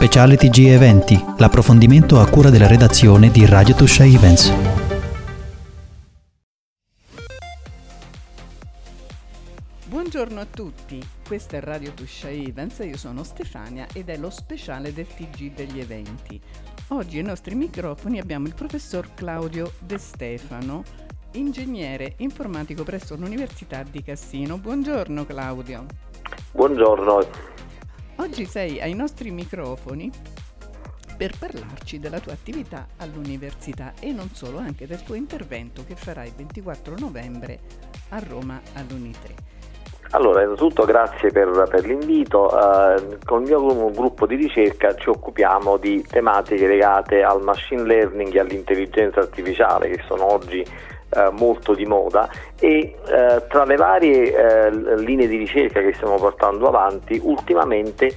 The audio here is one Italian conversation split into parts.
Speciale TG Eventi, l'approfondimento a cura della redazione di Radio Tuscia Events. Buongiorno a tutti, questa è Radio Tuscia Events, io sono Stefania ed è lo speciale del TG degli eventi. Oggi ai nostri microfoni abbiamo il professor Claudio De Stefano, ingegnere informatico presso l'Università di Cassino. Buongiorno Claudio. Buongiorno. Oggi sei ai nostri microfoni per parlarci della tua attività all'università e non solo, anche del tuo intervento che farai il 24 novembre a Roma all'Unitre. Allora, innanzitutto grazie per, per l'invito. Uh, con il mio gruppo di ricerca ci occupiamo di tematiche legate al machine learning e all'intelligenza artificiale che sono oggi uh, molto di moda e uh, tra le varie linee di ricerca che stiamo portando avanti ultimamente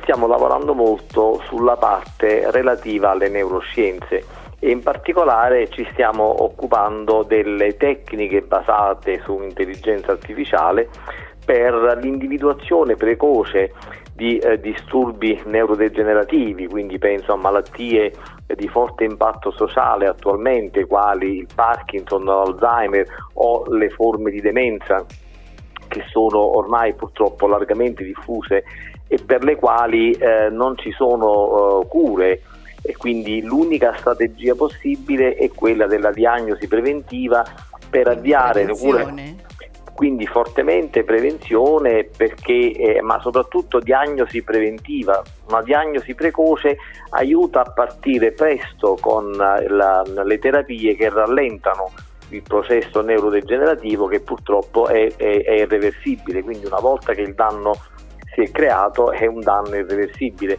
stiamo lavorando molto sulla parte relativa alle neuroscienze e in particolare ci stiamo occupando delle tecniche basate su intelligenza artificiale per l'individuazione precoce di eh, disturbi neurodegenerativi, quindi penso a malattie di forte impatto sociale attualmente, quali il Parkinson, l'Alzheimer o le forme di demenza che sono ormai purtroppo largamente diffuse e per le quali eh, non ci sono eh, cure. E quindi l'unica strategia possibile è quella della diagnosi preventiva per avviare le cure quindi fortemente prevenzione perché, eh, ma soprattutto diagnosi preventiva. Una diagnosi precoce aiuta a partire presto con la, le terapie che rallentano il processo neurodegenerativo che purtroppo è, è, è irreversibile, quindi una volta che il danno si è creato è un danno irreversibile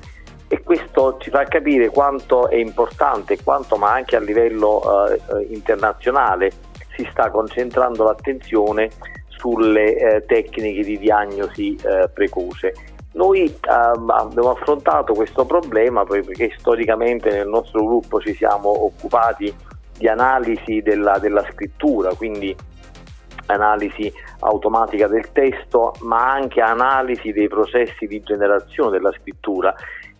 e questo ci fa capire quanto è importante, quanto ma anche a livello eh, internazionale si sta concentrando l'attenzione sulle eh, tecniche di diagnosi eh, precoce. Noi ehm, abbiamo affrontato questo problema perché storicamente nel nostro gruppo ci siamo occupati di analisi della, della scrittura, quindi analisi automatica del testo, ma anche analisi dei processi di generazione della scrittura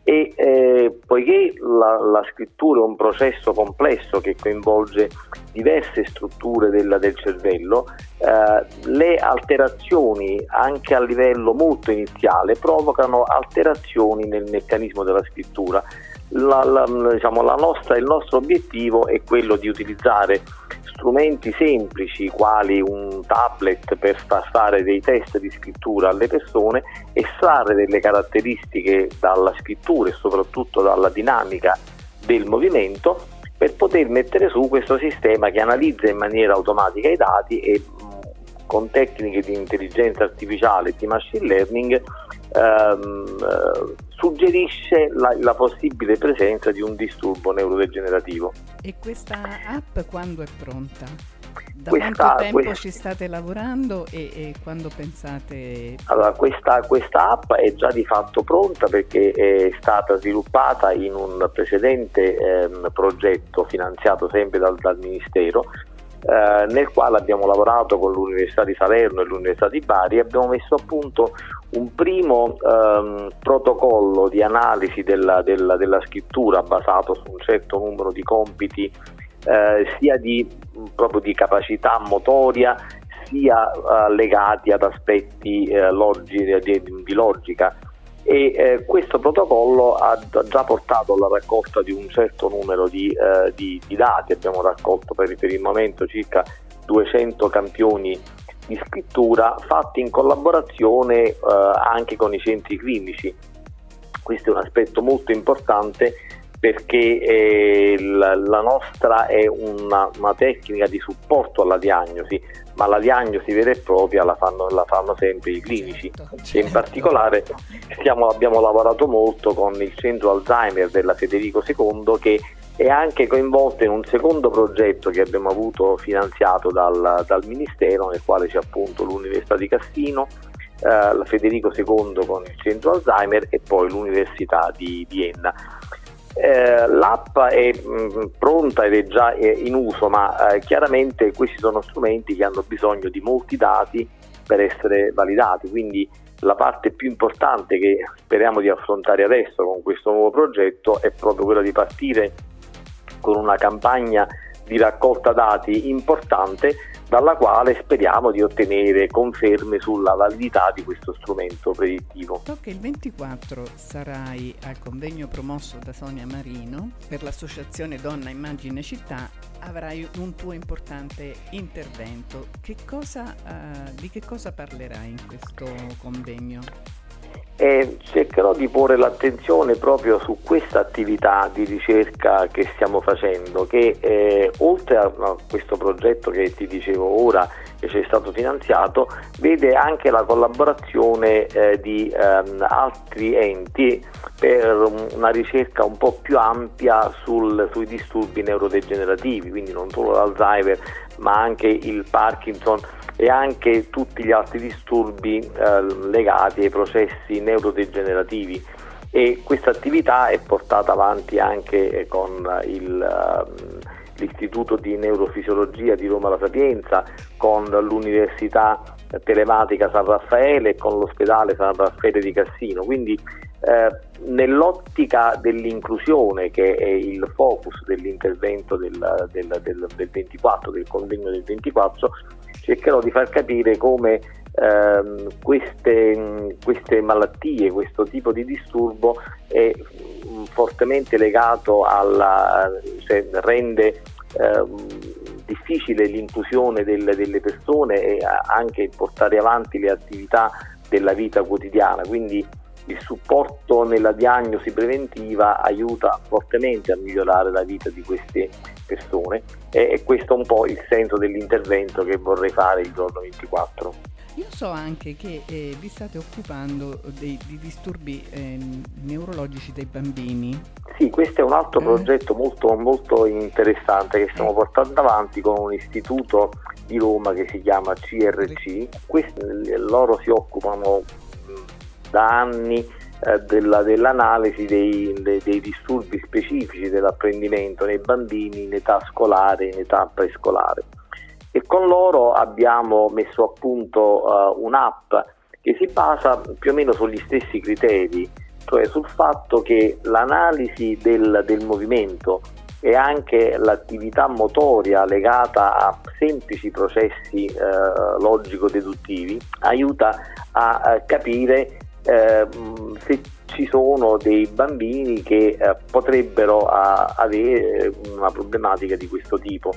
e eh, poiché la, la, scrittura è un processo complesso che coinvolge diverse strutture del, del cervello, eh, le alterazioni anche a livello molto iniziale provocano alterazioni nel meccanismo della scrittura. La, la, diciamo, nostra, il nostro obiettivo è quello di utilizzare strumenti semplici quali un tablet per far fare dei test di scrittura alle persone, estrarre delle caratteristiche dalla scrittura e soprattutto dalla dinamica del movimento per poter mettere su questo sistema che analizza in maniera automatica i dati e con tecniche di intelligenza artificiale e di machine learning ehm, suggerisce la, la, possibile presenza di un disturbo neurodegenerativo. E questa app quando è pronta? Da questa, quanto tempo questa, ci state lavorando e, e quando pensate? Allora, questa, questa, app è già di fatto pronta perché è stata sviluppata in un precedente ehm, progetto finanziato sempre dal, dal Ministero eh, nel quale abbiamo lavorato con l'Università di Salerno e l'Università di Bari e abbiamo messo a punto un primo ehm, protocollo di analisi della, della, della, scrittura basato su un certo numero di compiti eh, sia di, proprio di capacità motoria sia eh, legati ad aspetti eh, logi, di, di logica e eh, questo protocollo ha già portato alla raccolta di un certo numero di, eh, di, di dati, abbiamo raccolto per, per, il momento circa 200 campioni di scrittura fatti in collaborazione eh, anche con i centri clinici. Questo è un aspetto molto importante perché eh, la, la, nostra è una, una, tecnica di supporto alla diagnosi, ma la diagnosi vera e propria la fanno, la fanno sempre i clinici. Certo, certo. E in particolare stiamo, abbiamo lavorato molto con il centro Alzheimer della Federico II che è anche coinvolto in un secondo progetto che abbiamo avuto finanziato dal, dal Ministero, nel quale c'è appunto l'Università di Cassino, eh, la Federico II con il centro Alzheimer e poi l'Università di Vienna. Eh, l'app è mh, mm, pronta ed è già eh, in uso, ma eh, chiaramente questi sono strumenti che hanno bisogno di molti dati per essere validati, quindi la parte più importante che speriamo di affrontare adesso con questo nuovo progetto è proprio quella di partire con una campagna di raccolta dati importante dalla quale speriamo di ottenere conferme sulla validità di questo strumento predittivo. So che il 24 sarai al convegno promosso da Sonia Marino per l'associazione Donna Immagine Città, avrai un tuo importante intervento. Che cosa, uh, di che cosa parlerai in questo convegno? E cercherò di porre l'attenzione proprio su questa attività di ricerca che stiamo facendo che eh, oltre a, a, questo progetto che ti dicevo ora che ci è stato finanziato vede anche la collaborazione eh, di ehm, altri enti per una ricerca un po' più ampia sul, sui disturbi neurodegenerativi quindi non solo l'Alzheimer ma anche il Parkinson e anche tutti gli altri disturbi eh, legati ai processi neurodegenerativi e questa attività è portata avanti anche con il, uh, l'Istituto di Neurofisiologia di Roma La Sapienza, con l'Università Telematica San Raffaele e con l'ospedale San Raffaele di Cassino. Quindi eh, nell'ottica dell'inclusione che è il focus dell'intervento del, del, del, del 24, del convegno del 24, cercherò di far capire come ehm, queste, queste, malattie, questo tipo di disturbo è mm, fortemente legato alla, cioè rende ehm, difficile l'inclusione delle, delle persone e anche portare avanti le attività della vita quotidiana. Quindi il supporto nella diagnosi preventiva aiuta fortemente a migliorare la vita di queste persone e questo è un po' il senso dell'intervento che vorrei fare il giorno 24. Io so anche che eh, vi state occupando dei, di disturbi eh, neurologici dei bambini. Sì, questo è un altro eh. progetto molto, molto interessante che stiamo eh. portando avanti con un istituto di Roma che si chiama CRC. Questi, loro si occupano da anni eh, della, dell'analisi dei, dei, dei, disturbi specifici dell'apprendimento nei bambini in età scolare e in età prescolare. Con loro abbiamo messo a punto uh, un'app che si basa più o meno sugli stessi criteri, cioè sul fatto che l'analisi del, del movimento e anche l'attività motoria legata a semplici processi eh, logico-deduttivi aiuta a, a capire eh, se ci sono dei bambini che eh, potrebbero a, avere una problematica di questo tipo.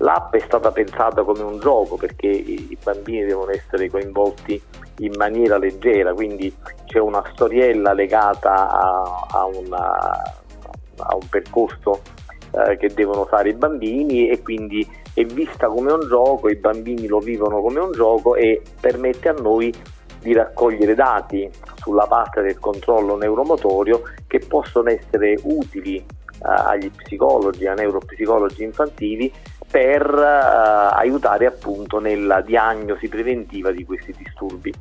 L'app è stata pensata come un gioco perché i, bambini devono essere coinvolti in maniera leggera, quindi c'è una storiella legata a, a, una, a un percorso eh, che devono fare i bambini e quindi è vista come un gioco, i bambini lo vivono come un gioco e permette a noi di raccogliere dati sulla parte del controllo neuromotorio che possono essere utili eh, agli psicologi, a neuropsicologi infantili per eh, aiutare appunto nella diagnosi preventiva di questi disturbi.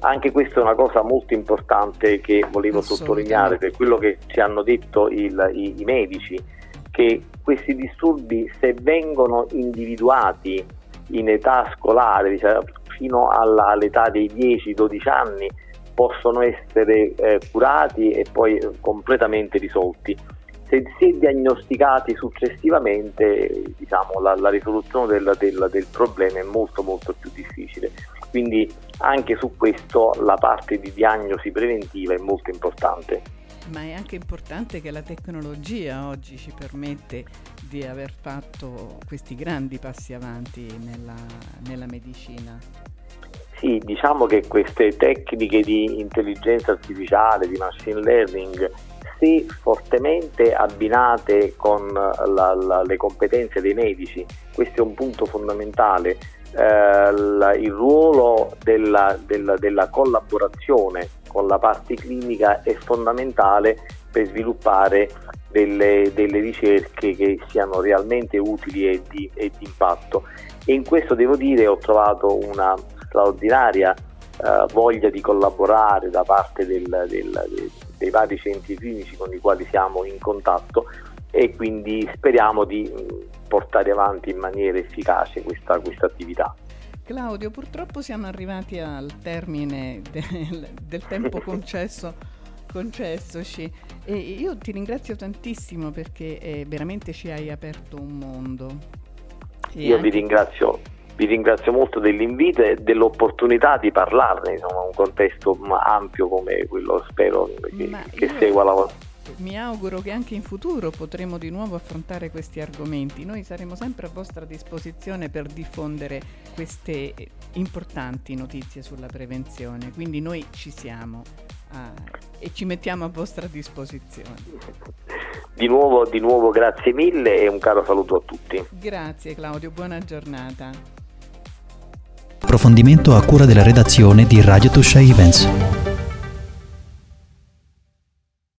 Anche questa è una cosa molto importante che volevo sottolineare per quello che ci hanno detto il, i, i medici, che questi disturbi se vengono individuati in età scolare, diciamo, fino alla, all'età dei 10-12 anni possono essere eh, curati e poi completamente risolti. Se si è diagnosticati successivamente, diciamo, la, la risoluzione del, del, del problema è molto molto più difficile. Quindi anche su questo la parte di diagnosi preventiva è molto importante. Ma è anche importante che la tecnologia oggi ci permette di aver fatto questi grandi passi avanti nella, nella medicina. Sì, diciamo che queste tecniche di intelligenza artificiale, di machine learning, se fortemente abbinate con la, la, le competenze dei medici, questo è un punto fondamentale. Eh, la, il ruolo della, della, della, collaborazione con la parte clinica è fondamentale per sviluppare delle, delle ricerche che siano realmente utili e di, e di impatto. E in questo devo dire ho trovato una straordinaria eh, voglia di collaborare da parte del, del, del, dei vari centri clinici con i quali siamo in contatto e quindi speriamo di portare avanti in maniera efficace questa, questa attività. Claudio, purtroppo siamo arrivati al termine del, del tempo concesso, concessoci e io ti ringrazio tantissimo perché eh, veramente ci hai aperto un mondo. E io anche... vi ringrazio vi ringrazio molto dell'invito e dell'opportunità di parlarne, insomma, un contesto ampio come quello spero che, che segua la vostra. Mi auguro che anche in futuro potremo di nuovo affrontare questi argomenti. Noi saremo sempre a vostra disposizione per diffondere queste importanti notizie sulla prevenzione, quindi noi ci siamo ah, e ci mettiamo a vostra disposizione. Di nuovo, di nuovo grazie mille e un caro saluto a tutti. Grazie Claudio, buona giornata. Approfondimento a cura della redazione di Radio Tuscia Events.